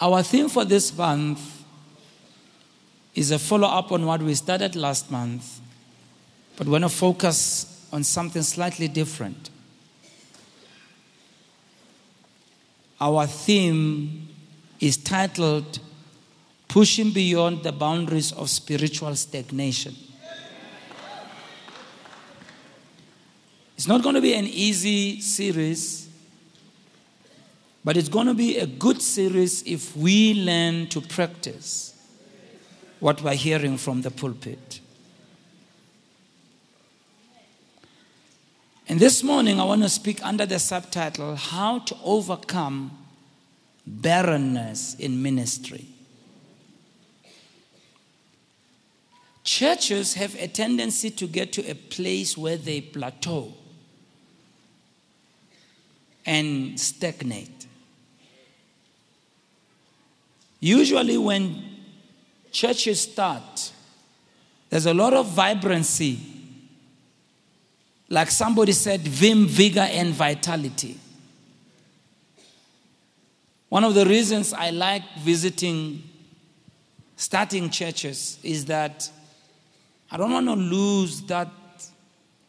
Our theme for this month is a follow up on what we started last month, but we want to focus on something slightly different. Our theme is titled Pushing Beyond the Boundaries of Spiritual Stagnation. It's not going to be an easy series but it's going to be a good series if we learn to practice what we're hearing from the pulpit. And this morning, I want to speak under the subtitle How to Overcome Barrenness in Ministry. Churches have a tendency to get to a place where they plateau and stagnate. Usually, when churches start, there's a lot of vibrancy. Like somebody said, vim, vigor, and vitality. One of the reasons I like visiting starting churches is that I don't want to lose that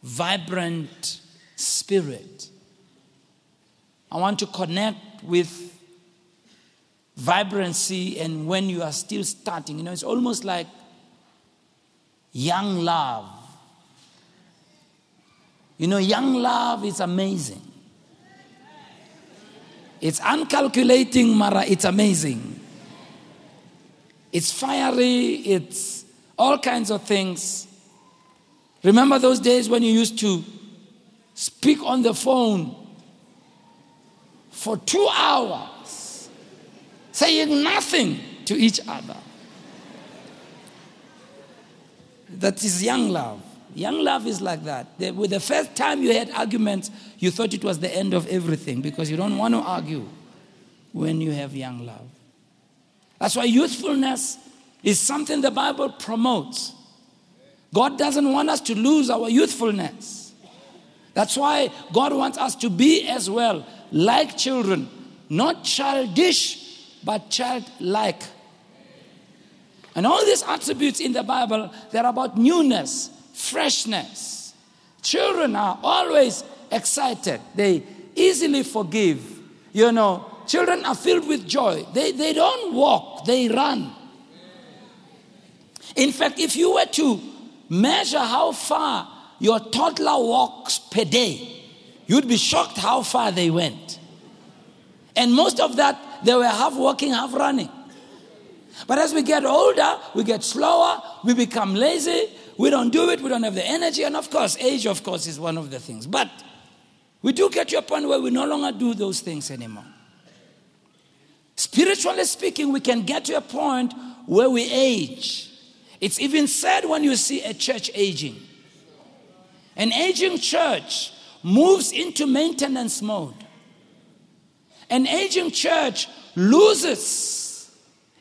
vibrant spirit. I want to connect with vibrancy and when you are still starting. You know, it's almost like young love. You know, young love is amazing. It's uncalculating, Mara, it's amazing. It's fiery, it's all kinds of things. Remember those days when you used to speak on the phone for two hours? Saying nothing to each other. That is young love. Young love is like that. The, with the first time you had arguments, you thought it was the end of everything because you don't want to argue when you have young love. That's why youthfulness is something the Bible promotes. God doesn't want us to lose our youthfulness. That's why God wants us to be as well like children, not childish, but childlike. And all these attributes in the Bible, they're about newness, freshness. Children are always excited, they easily forgive. You know, children are filled with joy. They, they don't walk, they run. In fact, if you were to measure how far your toddler walks per day, you'd be shocked how far they went. And most of that they were half walking, half running. But as we get older, we get slower, we become lazy, we don't do it, we don't have the energy, and of course, age, of course, is one of the things. But we do get to a point where we no longer do those things anymore. Spiritually speaking, we can get to a point where we age. It's even said when you see a church aging. An aging church moves into maintenance mode. An aging church loses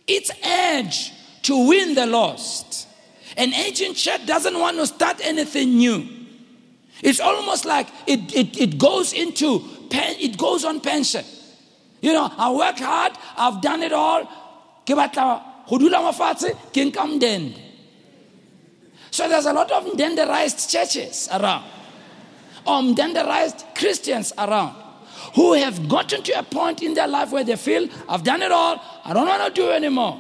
its edge to win the lost. An aging church doesn't want to start anything new. It's almost like it, it, it goes into, pen, it goes on pension. You know, I work hard, I've done it all. So there's a lot of denderized churches around, or denderized Christians around who have gotten to a point in their life where they feel, I've done it all, I don't want to do anymore.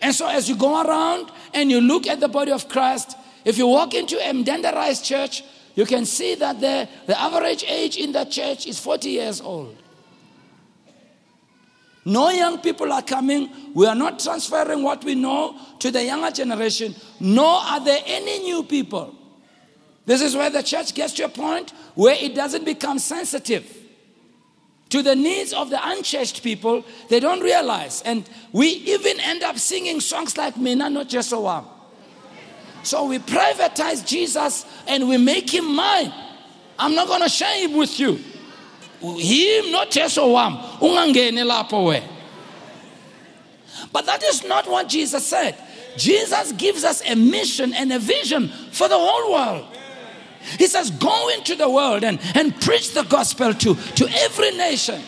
And so, as you go around and you look at the body of Christ, if you walk into a denderized church, you can see that the, the average age in that church is 40 years old. No young people are coming. We are not transferring what we know to the younger generation, nor are there any new people. This is where the church gets to a point where it doesn't become sensitive to the needs of the unchurched people. They don't realize. And we even end up singing songs like Mina, not just. So we privatize Jesus and we make him mine. I'm not going to share him with you. Him not one. But that is not what Jesus said. Jesus gives us a mission and a vision for the whole world. He says, Go into the world and, and preach the gospel to, to every nation.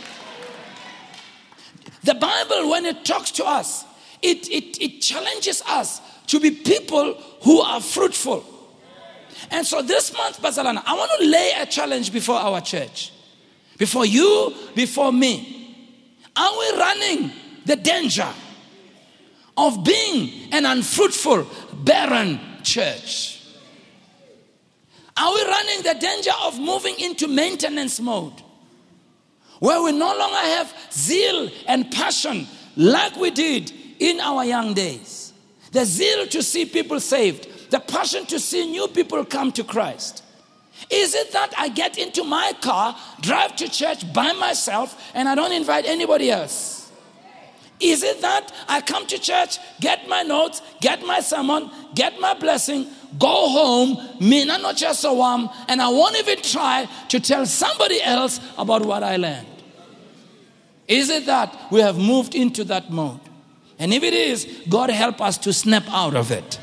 The Bible, when it talks to us, it, it, it challenges us to be people who are fruitful. And so this month, Bazalana, I want to lay a challenge before our church, before you, before me. Are we running the danger of being an unfruitful, barren church? Are we running the danger of moving into maintenance mode? Where we no longer have zeal and passion like we did in our young days. The zeal to see people saved, the passion to see new people come to Christ. Is it that I get into my car, drive to church by myself, and I don't invite anybody else? Is it that I come to church, get my notes, get my sermon, get my blessing, go home, me not just a one, and I won't even try to tell somebody else about what I learned? Is it that we have moved into that mode? And if it is, God help us to snap out of it.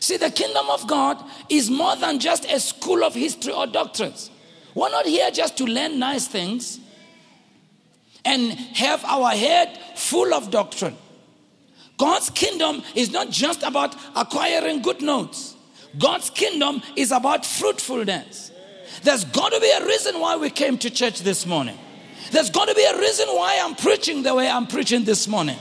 See, the kingdom of God is more than just a school of history or doctrines. We're not here just to learn nice things and have our head full of doctrine. God's kingdom is not just about acquiring good notes, God's kingdom is about fruitfulness. There's got to be a reason why we came to church this morning. There's got to be a reason why I'm preaching the way I'm preaching this morning.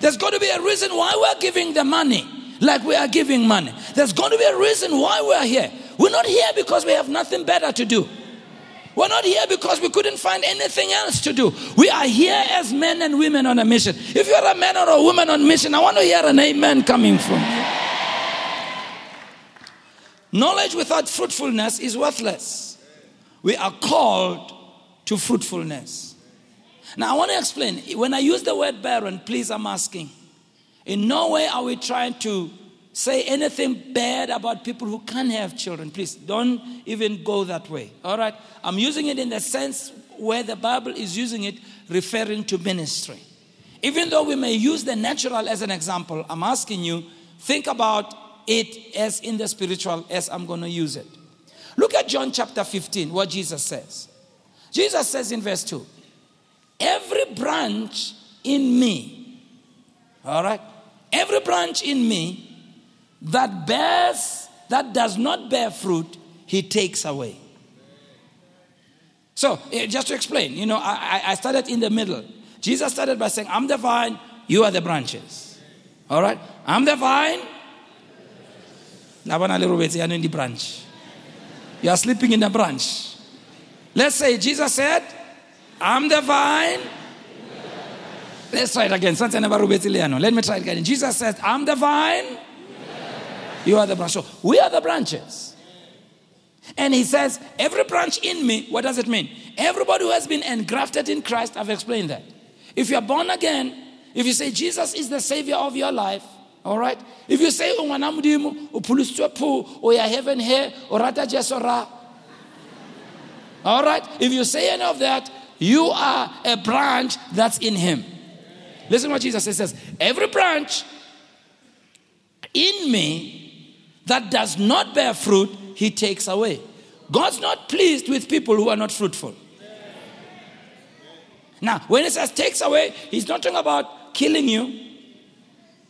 There's got to be a reason why we're giving the money like we are giving money. There's got to be a reason why we're here. We're not here because we have nothing better to do. We're not here because we couldn't find anything else to do. We are here as men and women on a mission. If you're a man or a woman on mission, I want to hear an amen coming from you. Knowledge without fruitfulness is worthless. We are called to fruitfulness. Now, I want to explain. When I use the word barren, please, I'm asking. In no way are we trying to say anything bad about people who can't have children. Please don't even go that way. All right? I'm using it in the sense where the Bible is using it, referring to ministry. Even though we may use the natural as an example, I'm asking you, think about it as in the spiritual as I'm going to use it. Look at John chapter 15, what Jesus says. Jesus says in verse 2 Every branch in me, all right, every branch in me that bears, that does not bear fruit, he takes away. So, eh, just to explain, you know, I, I started in the middle. Jesus started by saying, I'm the vine, you are the branches. All right? I'm the vine. Bit, in the branch. You are sleeping in the branch. Let's say Jesus said, I'm the vine. Let's try it again. Let me try it again. Jesus said, I'm the vine. You are the branch. So we are the branches. And he says, every branch in me, what does it mean? Everybody who has been engrafted in Christ, I've explained that. If you're born again, if you say Jesus is the savior of your life, all right? If you say, oh, Ungwanamudimu, Upulustua or oh, your heaven here, oh, Jesora, all right? If you say any of that, you are a branch that's in him. Listen what Jesus says Every branch in me that does not bear fruit, he takes away. God's not pleased with people who are not fruitful. Now, when he says takes away, he's not talking about killing you.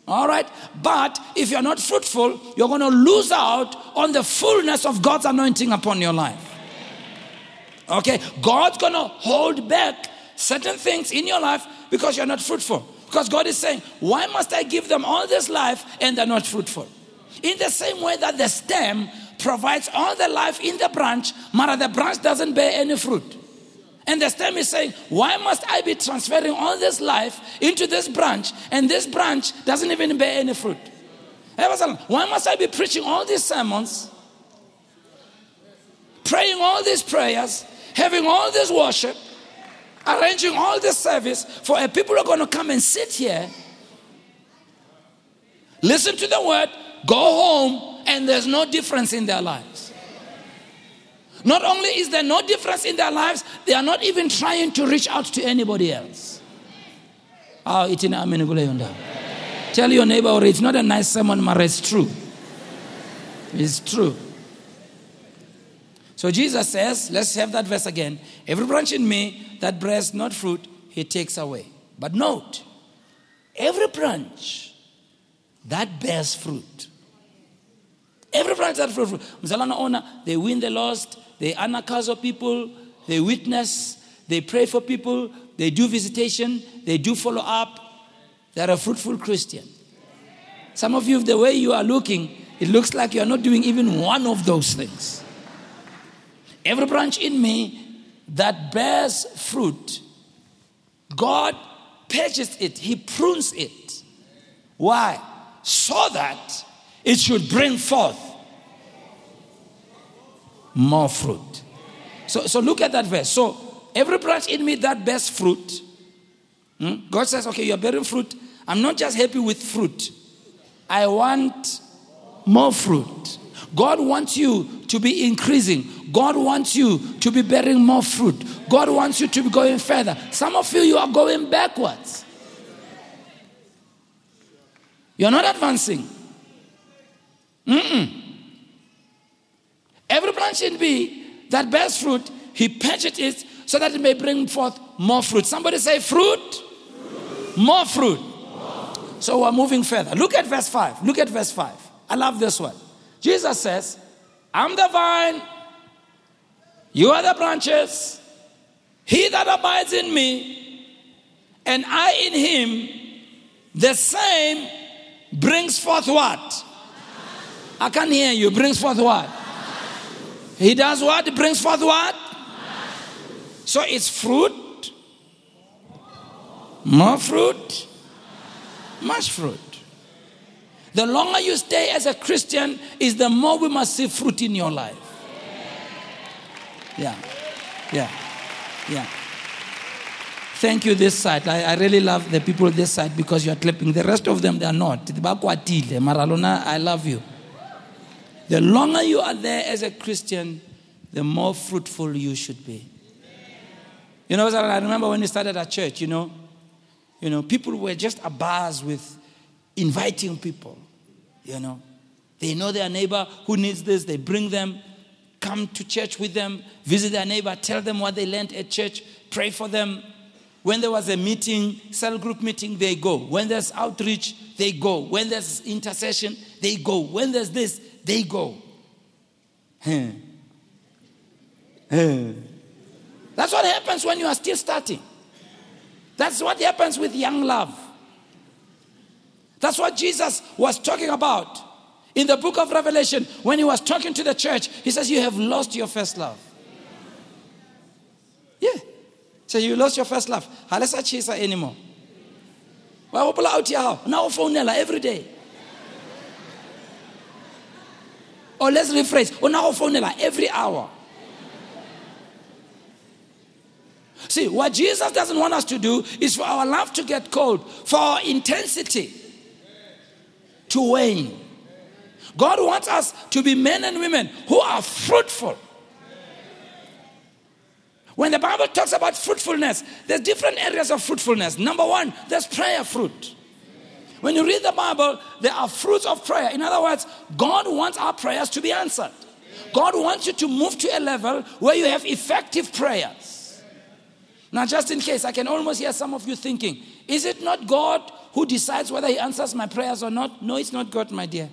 All right? But if you're not fruitful, you're going to lose out on the fullness of God's anointing upon your life. Okay? God's going to hold back certain things in your life because you're not fruitful. Because God is saying, Why must I give them all this life and they're not fruitful? In the same way that the stem provides all the life in the branch, but the branch doesn't bear any fruit. And the stem is saying, Why must I be transferring all this life into this branch and this branch doesn't even bear any fruit? Why must I be preaching all these sermons, praying all these prayers, having all this worship, arranging all this service for a people who are going to come and sit here, listen to the word, go home, and there's no difference in their lives. Not only is there no difference in their lives, they are not even trying to reach out to anybody else. Ah, Tell your neighbor, oh, it's not a nice sermon, but it's true. It's true. So Jesus says, let's have that verse again. Every branch in me that bears not fruit, he takes away. But note, every branch that bears fruit. Every branch that bears fruit. Mzalana honor, they win the lost, they cause people, they witness, they pray for people, they do visitation, they do follow up. They're a fruitful Christian. Some of you, the way you are looking, it looks like you are not doing even one of those things. Every branch in me that bears fruit, God patches it, He prunes it. Why? So that it should bring forth more fruit. So, so look at that verse. So every branch in me that bears fruit, hmm? God says, okay, you're bearing fruit. I'm not just happy with fruit. I want more fruit. God wants you to be increasing. God wants you to be bearing more fruit. God wants you to be going further. Some of you, you are going backwards. You're not advancing. Mm-mm. Every branch in me that bears fruit, he patches it so that it may bring forth more fruit. Somebody say, fruit, fruit. more fruit. More. So we're moving further. Look at verse 5. Look at verse 5. I love this one. Jesus says, I'm the vine, you are the branches. He that abides in me, and I in him, the same brings forth what? I can't hear you. Brings forth what? He does what? Brings forth what? So it's fruit, more fruit, much fruit. The longer you stay as a Christian, is the more we must see fruit in your life. Yeah, yeah, yeah. Thank you, this side. I, I really love the people this side because you are clapping. The rest of them, they are not. The Maralona, I love you. The longer you are there as a Christian, the more fruitful you should be. You know, I remember when we started our church, you know, you know, people were just abuzz with inviting people, you know. They know their neighbor who needs this, they bring them, come to church with them, visit their neighbor, tell them what they learned at church, pray for them. When there was a meeting, cell group meeting, they go. When there's outreach, they go. When there's intercession, they go. When there's this, they go. That's what happens when you are still starting. That's what happens with young love. That's what Jesus was talking about in the book of Revelation when he was talking to the church. He says, You have lost your first love. Yeah. So you lost your first love. Halesa chisa anymore. Well, out here now phone every day. Or let's rephrase, una phone every hour. See, what Jesus doesn't want us to do is for our love to get cold, for our intensity to wane. God wants us to be men and women who are fruitful. When the Bible talks about fruitfulness, there's different areas of fruitfulness. Number one, there's prayer fruit. When you read the Bible, there are fruits of prayer. In other words, God wants our prayers to be answered. God wants you to move to a level where you have effective prayers. Now, just in case, I can almost hear some of you thinking, is it not God who decides whether He answers my prayers or not? No, it's not God, my dear.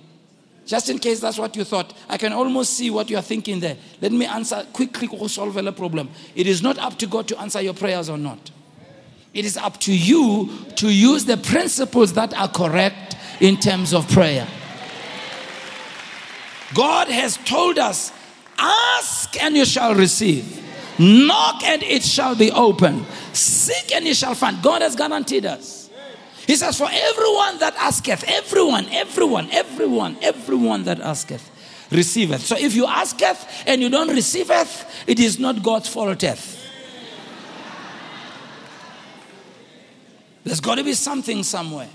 Just in case that's what you thought, I can almost see what you are thinking there. Let me answer quickly to solve a problem. It is not up to God to answer your prayers or not. It is up to you to use the principles that are correct in terms of prayer. God has told us ask and you shall receive, knock and it shall be open, seek and you shall find. God has guaranteed us. He says, For everyone that asketh, everyone, everyone, everyone, everyone that asketh, receiveth. So if you asketh and you don't receiveth, it is not God's faulteth. There's got to be something somewhere.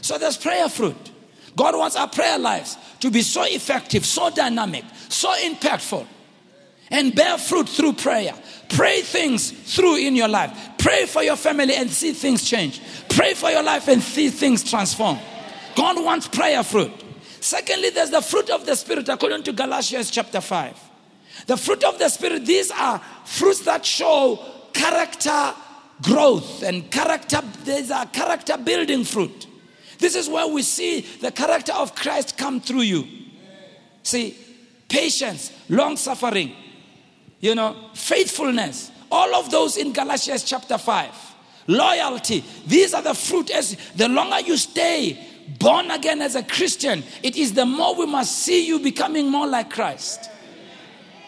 So there's prayer fruit. God wants our prayer lives to be so effective, so dynamic, so impactful, and bear fruit through prayer. Pray things through in your life. Pray for your family and see things change. Pray for your life and see things transform. God wants prayer fruit. Secondly, there's the fruit of the Spirit according to Galatians chapter 5. The fruit of the Spirit, these are fruits that show character growth and character, these are character building fruit. This is where we see the character of Christ come through you. See, patience, long suffering, you know, faithfulness, all of those in Galatians chapter 5. Loyalty, these are the fruit as the longer you stay born again as a Christian, it is the more we must see you becoming more like Christ.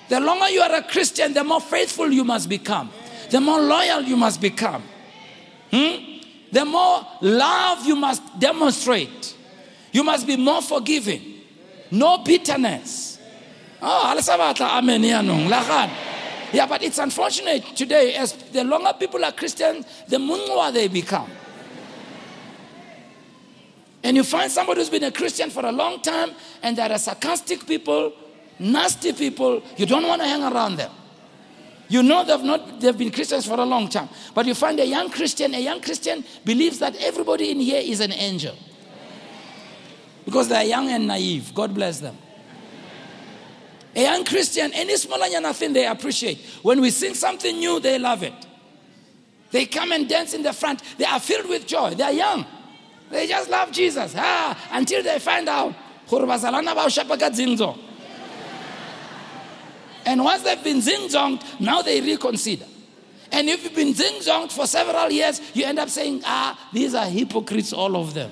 The longer you are a Christian, the more faithful you must become, the more loyal you must become. Hmm? The more love you must demonstrate. You must be more forgiving. No bitterness. Oh, amen. Yeah, but it's unfortunate today, as the longer people are Christian, the more they become. And you find somebody who's been a Christian for a long time, and there are sarcastic people, nasty people. You don't want to hang around them. You know they've not they've been Christians for a long time. But you find a young Christian, a young Christian believes that everybody in here is an angel. Because they are young and naive. God bless them. A young Christian, any smaller thing they appreciate. When we sing something new, they love it. They come and dance in the front. They are filled with joy. They are young. They just love Jesus. Ah, until they find out. And once they've been zing-zonged, now they reconsider. And if you've been zing-zonged for several years, you end up saying, ah, these are hypocrites, all of them.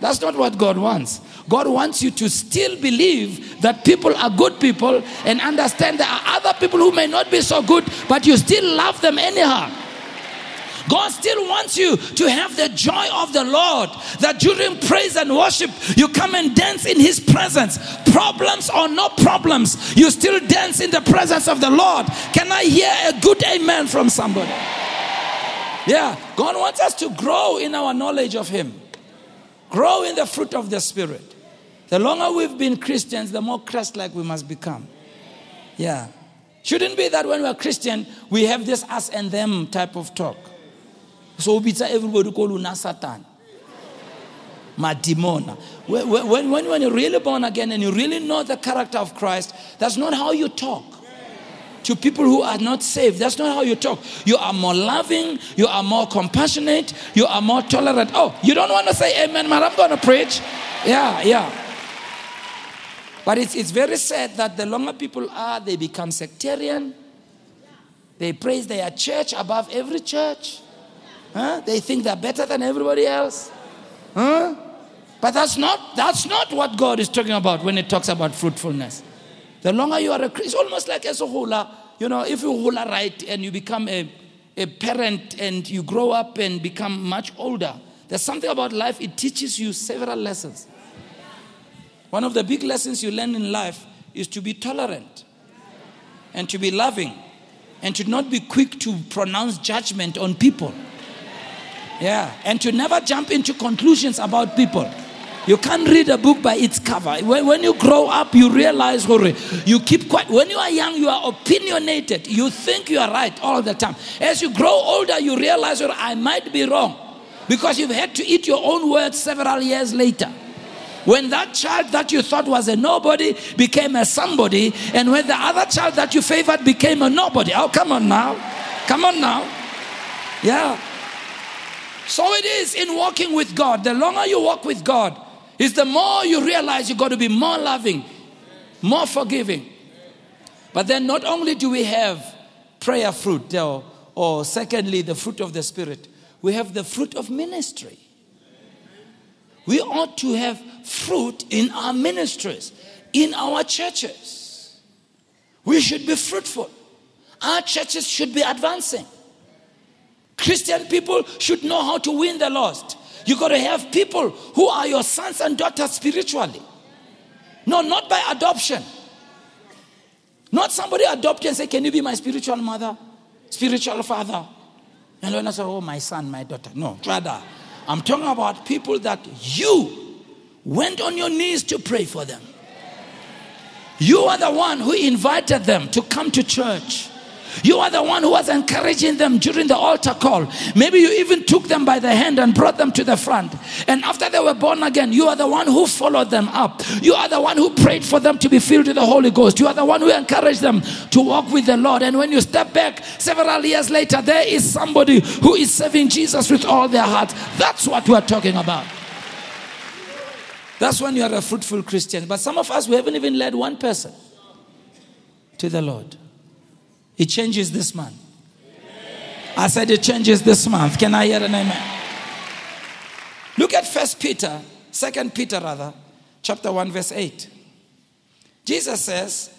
That's not what God wants. God wants you to still believe that people are good people and understand there are other people who may not be so good, but you still love them anyhow. God still wants you to have the joy of the Lord. That during praise and worship, you come and dance in His presence. Problems or no problems, you still dance in the presence of the Lord. Can I hear a good amen from somebody? Yeah, God wants us to grow in our knowledge of Him, grow in the fruit of the Spirit. The longer we've been Christians, the more Christ like we must become. Yeah. Shouldn't be that when we're Christian, we have this us and them type of talk. So ubitsa everybody call una Satan. Madimona. When, when, when you're really born again and you really know the character of Christ, that's not how you talk. To people who are not saved, that's not how you talk. You are more loving, you are more compassionate, you are more tolerant. Oh, you don't want to say amen, but I'm going to preach. Yeah, yeah. But it's, it's very sad that the longer people are, they become sectarian. They praise their church above every church. Huh? They think they're better than everybody else. Huh? But that's not, that's not what God is talking about when He talks about fruitfulness. The longer you are a it's almost like as a hula. You know, if you hula right and you become a, a parent and you grow up and become much older, there's something about life, it teaches you several lessons. One of the big lessons you learn in life is to be tolerant and to be loving and to not be quick to pronounce judgment on people. Yeah, and to never jump into conclusions about people. You can't read a book by its cover. When, when you grow up, you realize, Hore, you keep quiet. When you are young, you are opinionated. You think you are right all the time. As you grow older, you realize, I might be wrong. Because you've had to eat your own words several years later. When that child that you thought was a nobody became a somebody, and when the other child that you favored became a nobody. Oh, come on now. Come on now. Yeah. So it is in walking with God. The longer you walk with God, is the more you realize you've got to be more loving, more forgiving. But then not only do we have prayer fruit, or, or secondly, the fruit of the Spirit, we have the fruit of ministry. We ought to have fruit in our ministries, in our churches. We should be fruitful. Our churches should be advancing. Christian people should know how to win the lost. You got to have people who are your sons and daughters spiritually. No, not by adoption. Not somebody adopt you and say, Can you be my spiritual mother, spiritual father? And when I say, Oh, my son, my daughter. No, rather, I'm talking about people that you went on your knees to pray for them. You are the one who invited them to come to church. You are the one who was encouraging them during the altar call. Maybe you even took them by the hand and brought them to the front. And after they were born again, you are the one who followed them up. You are the one who prayed for them to be filled with the Holy Ghost. You are the one who encouraged them to walk with the Lord. And when you step back several years later, there is somebody who is serving Jesus with all their heart. That's what we're talking about. That's when you are a fruitful Christian. But some of us, we haven't even led one person to the Lord. It changes this month. I said it changes this month. Can I hear an amen? Look at First Peter, Second Peter rather, chapter 1, verse 8. Jesus says,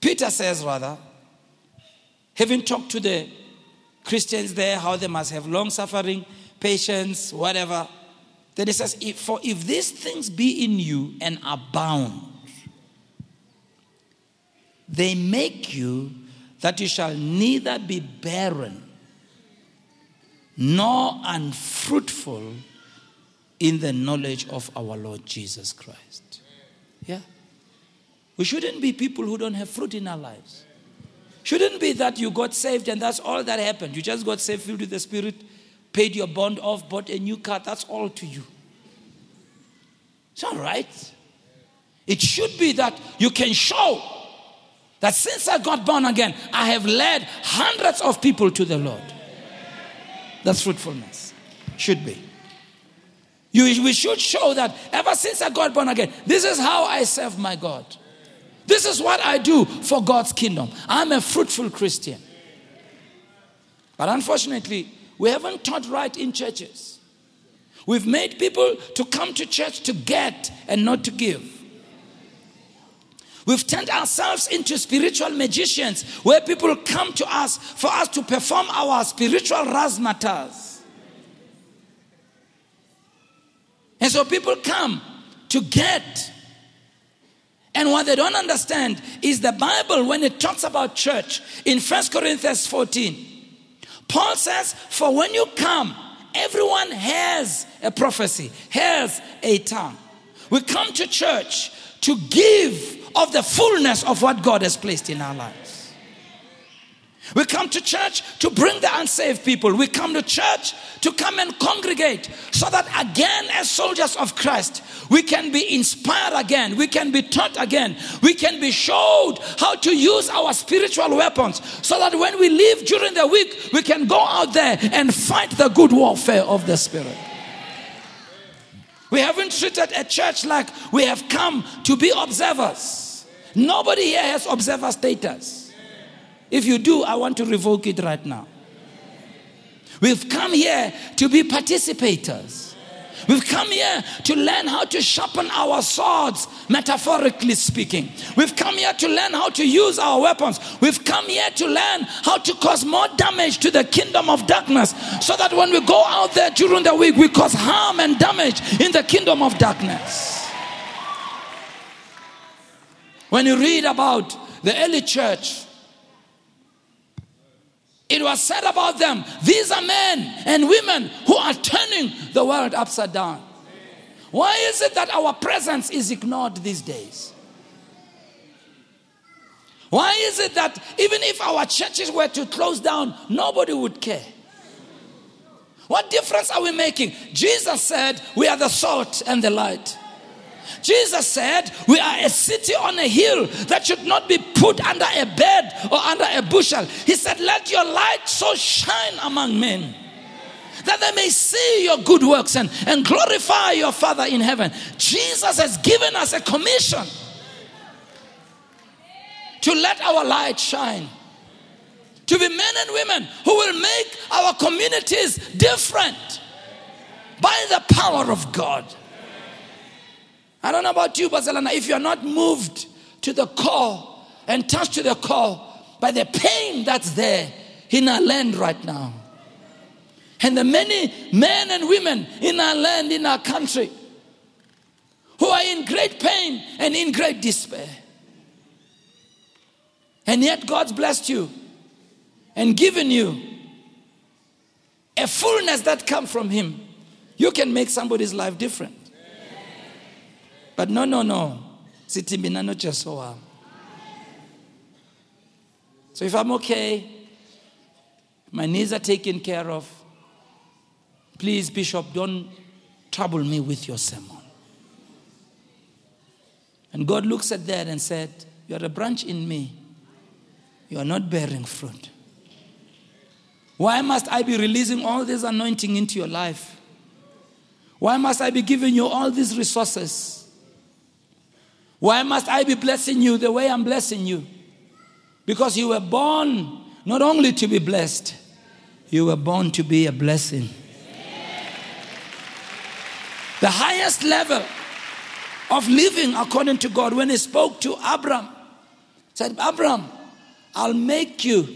Peter says rather, having talked to the Christians there, how they must have long suffering, patience, whatever. Then he says, For if these things be in you and abound, they make you that you shall neither be barren nor unfruitful in the knowledge of our Lord Jesus Christ. Yeah. We shouldn't be people who don't have fruit in our lives. Shouldn't be that you got saved and that's all that happened. You just got saved, filled with the Spirit, paid your bond off, bought a new car. That's all to you. It's all right. It should be that you can show that since I got born again, I have led hundreds of people to the Lord. That's fruitfulness. Should be. You, we should show that ever since I got born again, this is how I serve my God. This is what I do for God's kingdom. I'm a fruitful Christian. But unfortunately, we haven't taught right in churches. We've made people to come to church to get and not to give. We've turned ourselves into spiritual magicians where people come to us for us to perform our spiritual razzmatazz. And so people come to get. And what they don't understand is the Bible, when it talks about church in 1 Corinthians 14, Paul says, For when you come, everyone has a prophecy, has a tongue. We come to church to give of the fullness of what God has placed in our lives. We come to church to bring the unsaved people. We come to church to come and congregate so that again, as soldiers of Christ, we can be inspired again. We can be taught again. We can be showed how to use our spiritual weapons so that when we live during the week, we can go out there and fight the good warfare of the Spirit. We haven't treated a church like we have come to be observers. Nobody here has observer status. If you do, I want to revoke it right now. We've come here to be participators. We've come here to learn how to sharpen our swords, metaphorically speaking. We've come here to learn how to use our weapons. We've come here to learn how to cause more damage to the kingdom of darkness so that when we go out there during the week, we cause harm and damage in the kingdom of darkness. When you read about the early church, it was said about them, these are men and women who are turning the world upside down. Why is it that our presence is ignored these days? Why is it that even if our churches were to close down, nobody would care? What difference are we making? Jesus said, We are the salt and the light. Jesus said, We are a city on a hill that should not be put under a bed or under a bushel. He said, Let your light so shine among men that they may see your good works and, and glorify your Father in heaven. Jesus has given us a commission to let our light shine. To be men and women who will make our communities different by the power of God. I don't know about you, Barcelona. If you're not moved to the core and touched to the core by the pain that's there in our land right now, and the many men and women in our land, in our country, who are in great pain and in great despair. And yet, God's blessed you and given you a fullness that comes from Him. You can make somebody's life different. But no, no, no. NoJesu wami. So if I'm okay, my needs are taken care of, please, Bishop, don't trouble me with your sermon. And God looks at that and said, You are a branch in me. You are not bearing fruit. Why must I be releasing all this anointing into your life? Why must I be giving you all these resources? Why must I be blessing you the way I'm blessing you? Because you were born not only to be blessed, you were born to be a blessing. The highest level of living according to God, when He spoke to Abram, said, Abram, I'll make you,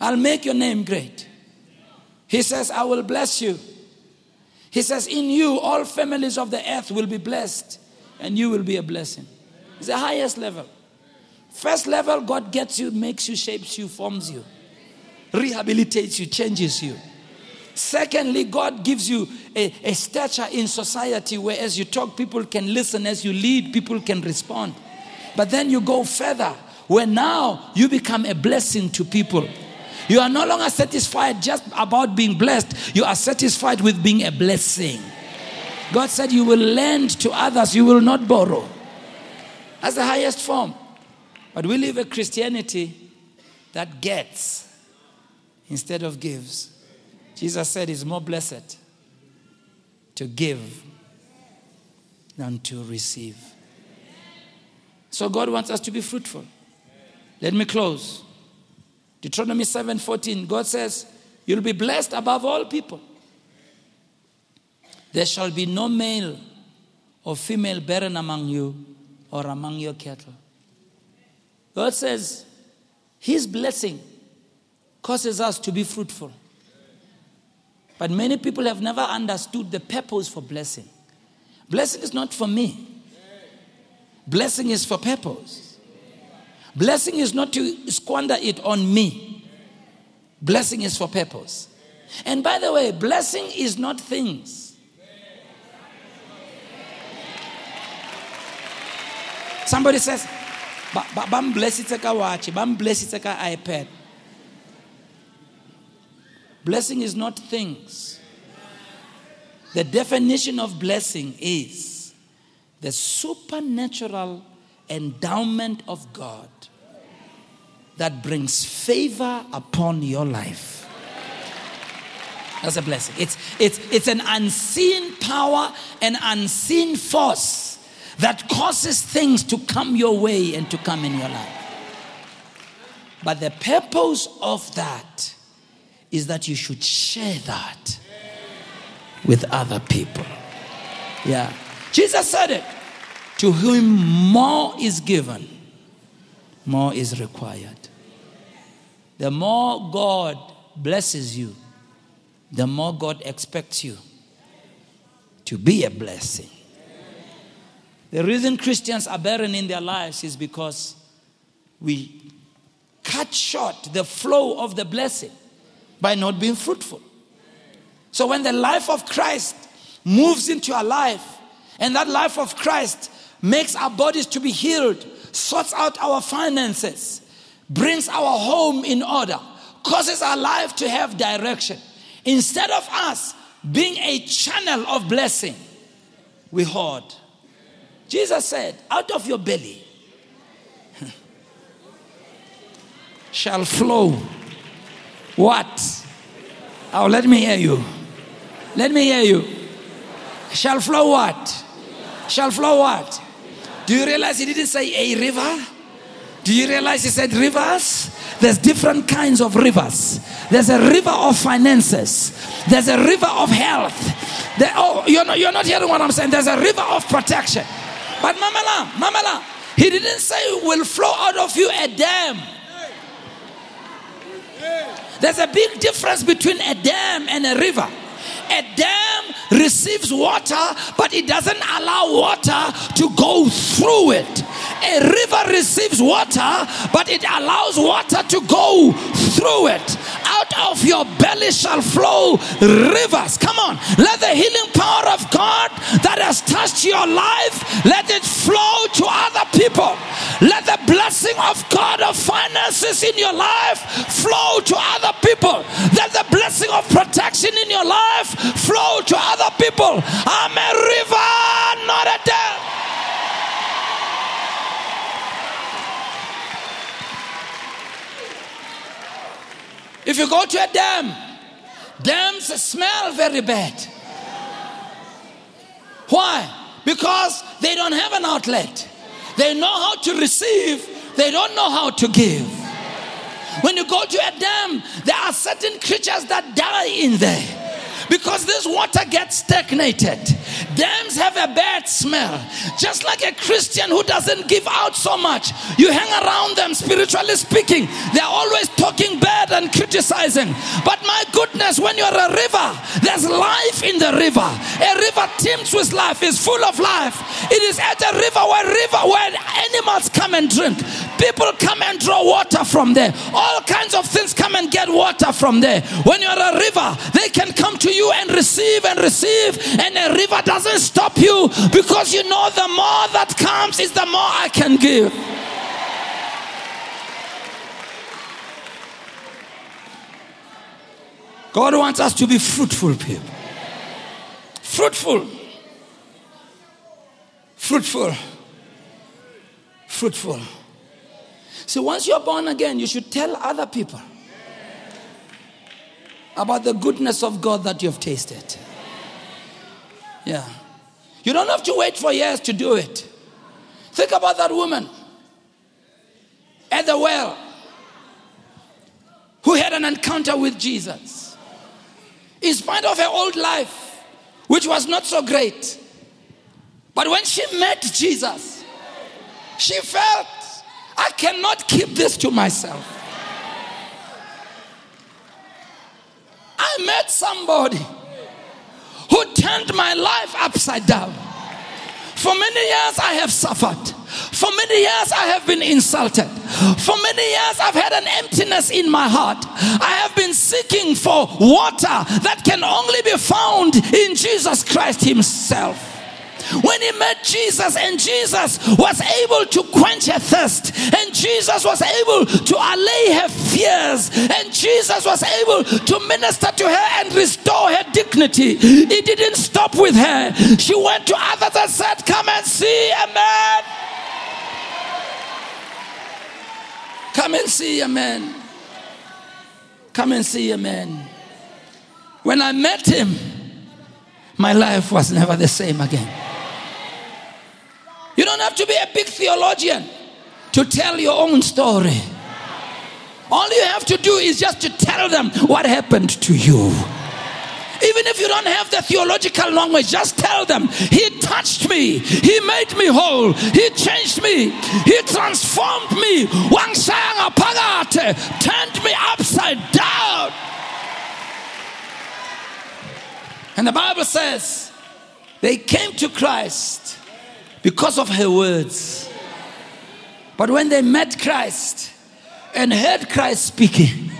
I'll make your name great. He says, I will bless you. He says, In you, all families of the earth will be blessed, and you will be a blessing. It's the highest level. First level, God gets you, makes you, shapes you, forms you, rehabilitates you, changes you. Secondly, God gives you a, a stature in society where as you talk, people can listen, as you lead, people can respond. But then you go further, where now you become a blessing to people. You are no longer satisfied just about being blessed, you are satisfied with being a blessing. God said, You will lend to others, you will not borrow. That's the highest form. But we live a Christianity that gets instead of gives. Jesus said it's more blessed to give than to receive. So God wants us to be fruitful. Let me close. Deuteronomy 7:14 God says, "You'll be blessed above all people. There shall be no male or female barren among you or among your cattle." God says his blessing causes us to be fruitful. But many people have never understood the purpose for blessing. Blessing is not for me. Blessing is for purpose. Blessing is not to squander it on me. Blessing is for purpose. And by the way, blessing is not things. Somebody says, "Bam bless it watch, bam bless it iPad." Blessing is not things. The definition of blessing is the supernatural endowment of God that brings favor upon your life. That's a blessing. It's, it's, it's an unseen power, an unseen force that causes things to come your way and to come in your life. But the purpose of that is that you should share that with other people. Yeah. Jesus said it. To whom more is given, more is required. The more God blesses you, the more God expects you to be a blessing. The reason Christians are barren in their lives is because we cut short the flow of the blessing by not being fruitful. So when the life of Christ moves into our life, and that life of Christ makes our bodies to be healed, sorts out our finances, brings our home in order, causes our life to have direction. Instead of us being a channel of blessing, we hoard. Jesus said, Out of your belly shall flow what? Oh, let me hear you. Let me hear you. Shall flow what? Shall flow what? Do you realize he didn't say a river? Do you realize he said rivers? There's different kinds of rivers. There's a river of finances. There's a river of health. There, oh, you're not, you're not hearing what I'm saying. There's a river of protection. But Mamala, Mamala, he didn't say will flow out of you a dam. There's a big difference between a dam and a river. A dam receives water, but it doesn't allow water to go through it. A river receives water, but it allows water to go through it. Out of your belly shall flow rivers. Come on. Let the healing power of God that has touched your life, let it flow to other people. Let the blessing of God of finances in your life flow to other people. Let the blessing of protection in your life flow to other people. I'm a river, not a dam. If you go to a dam, dams smell very bad. Why? Because they don't have an outlet. They know how to receive, they don't know how to give. When you go to a dam, there are certain creatures that die in there because this water gets stagnated. Dams have a bad smell. Just like a Christian who doesn't give out so much, you hang around them spiritually speaking, they're always talking bad and criticizing. But my goodness, when you're a river, there's life in the river. A river teems with life, is full of life. It is at a river where river where animals come and drink. People come and draw water from there. All kinds of things come and get water from there. When you're a river, they can come to you and receive and receive, and a river doesn't stop you because you know the more that comes is the more I can give. God wants us to be fruitful people. Fruitful. Fruitful. Fruitful. So once you're born again, you should tell other people about the goodness of God that you've tasted. Yeah. You don't have to wait for years to do it. Think about that woman at the well who had an encounter with Jesus. In spite of her old life, which was not so great, but when she met Jesus, she felt, I cannot keep this to myself. I met somebody who turned my life upside down. For many years, I have suffered. For many years, I have been insulted. For many years, I've had an emptiness in my heart. I have been seeking for water that can only be found in Jesus Christ Himself when he met Jesus, and Jesus was able to quench her thirst, and Jesus was able to allay her fears, and Jesus was able to minister to her and restore her dignity. He didn't stop with her, she went to others and said, Come and see a man. Come and see a man. Come and see a man. When I met him, my life was never the same again. You don't have to be a big theologian to tell your own story. All you have to do is just to tell them what happened to you. Even if you don't have the theological language, just tell them, He touched me, He made me whole, He changed me, He transformed me, turned me upside down. And the Bible says, they came to Christ because of her words. But when they met Christ and heard Christ speaking,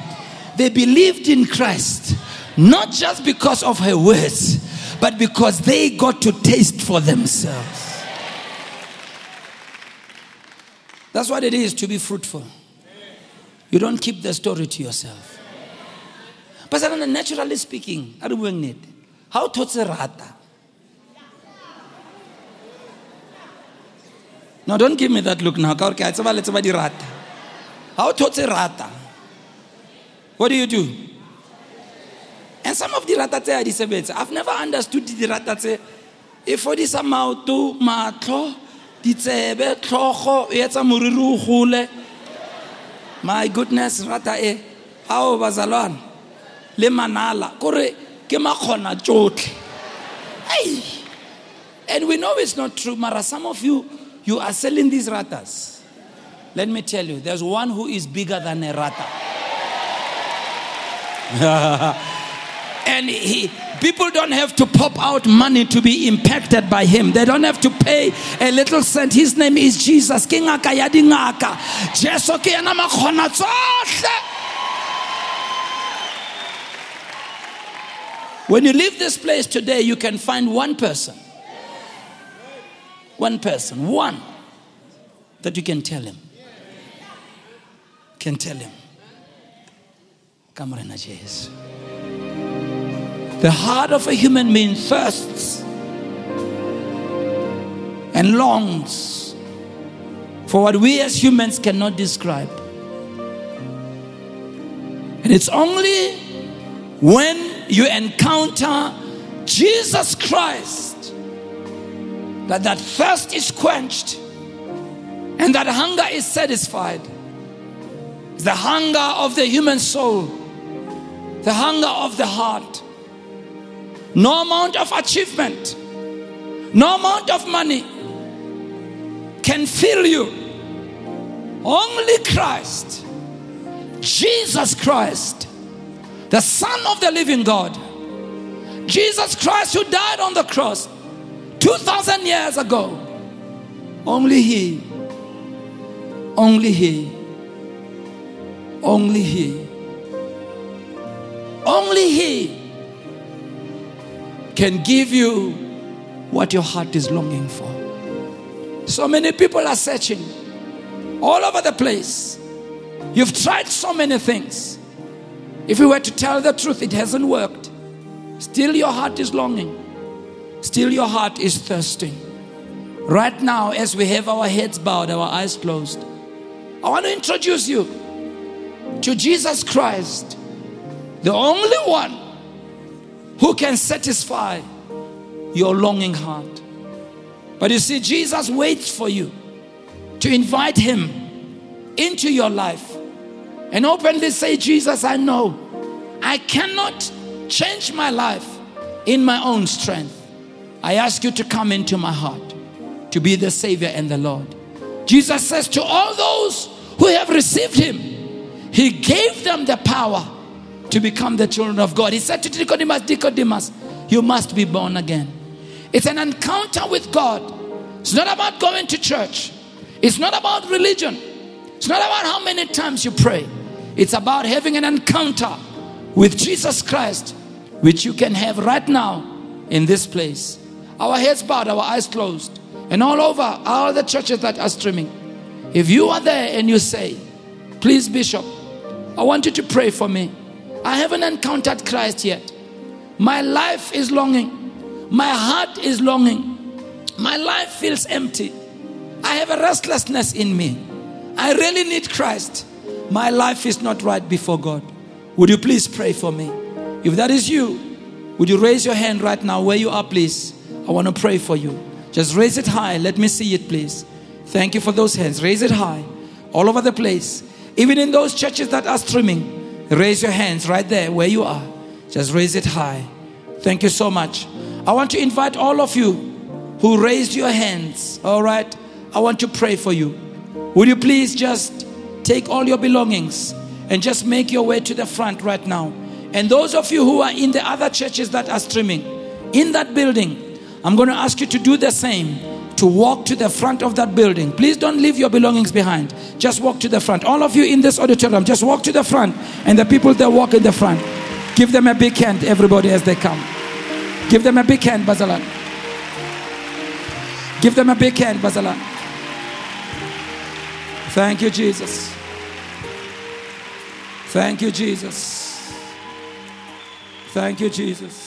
they believed in Christ not just because of her words, but because they got to taste for themselves. That's what it is to be fruitful. You don't keep the story to yourself. But naturally speaking, how to rata? No, don't give me that look now. How to rata? What do you do? And some of the rata tse a di sebetsa. I've never understood the rata tse. E fodisa maoto, matlho, ditsebe, tlhogo, e etsa moriri o. My goodness, rata e. Ao bazalwana le manala kore ke makgona tsotlhe. And we know it's not true, mara some of you you are selling these ratas. Let me tell you, there's one who is bigger than a rata. and he, people don't have to pop out money to be impacted by him. They don't have to pay a little cent. His name is Jesus. When you leave this place today, you can find one person. One person, one, that you can tell him. Can tell him. Cameron Jesus. The heart of a human being thirsts and longs for what we as humans cannot describe. And it's only when you encounter Jesus Christ that that thirst is quenched and that hunger is satisfied. The hunger of the human soul, the hunger of the heart. No amount of achievement, no amount of money can fill you. Only Christ, Jesus Christ, the Son of the living God, Jesus Christ who died on the cross 2,000 years ago. Only He, only He, only He, only He can give you what your heart is longing for. So many people are searching all over the place. You've tried so many things. If you were to tell the truth, it hasn't worked. Still, your heart is longing. Still, your heart is thirsting. Right now, as we have our heads bowed, our eyes closed, I want to introduce you to Jesus Christ, the only one who can satisfy your longing heart. But you see, Jesus waits for you to invite him into your life and openly say, Jesus, I know I cannot change my life in my own strength. I ask you to come into my heart to be the Savior and the Lord. Jesus says to all those who have received him, he gave them the power to become the children of God. He said to Nicodemus, Nicodemus, you must be born again. It's an encounter with God. It's not about going to church. It's not about religion. It's not about how many times you pray. It's about having an encounter with Jesus Christ, which you can have right now in this place. Our heads bowed, our eyes closed, and all over all the churches that are streaming. If you are there and you say, Please, Bishop, I want you to pray for me. I haven't encountered Christ yet. My life is longing. My heart is longing. My life feels empty. I have a restlessness in me. I really need Christ. My life is not right before God. Would you please pray for me? If that is you, would you raise your hand right now where you are, please? I want to pray for you. Just raise it high. Let me see it, please. Thank you for those hands. Raise it high, all over the place. Even in those churches that are streaming, Raise your hands right there where you are. Just raise it high. Thank you so much. I want to invite all of you who raised your hands, all right? I want to pray for you. Would you please just take all your belongings and just make your way to the front right now? And those of you who are in the other churches that are streaming, in that building, I'm going to ask you to do the same to walk to the front of that building. Please don't leave your belongings behind. Just walk to the front. All of you in this auditorium, just walk to the front. And the people that walk in the front, give them a big hand, everybody, as they come. Give them a big hand, Bazalan. Give them a big hand, Bazalan. Thank you, Jesus. Thank you, Jesus. Thank you, Jesus.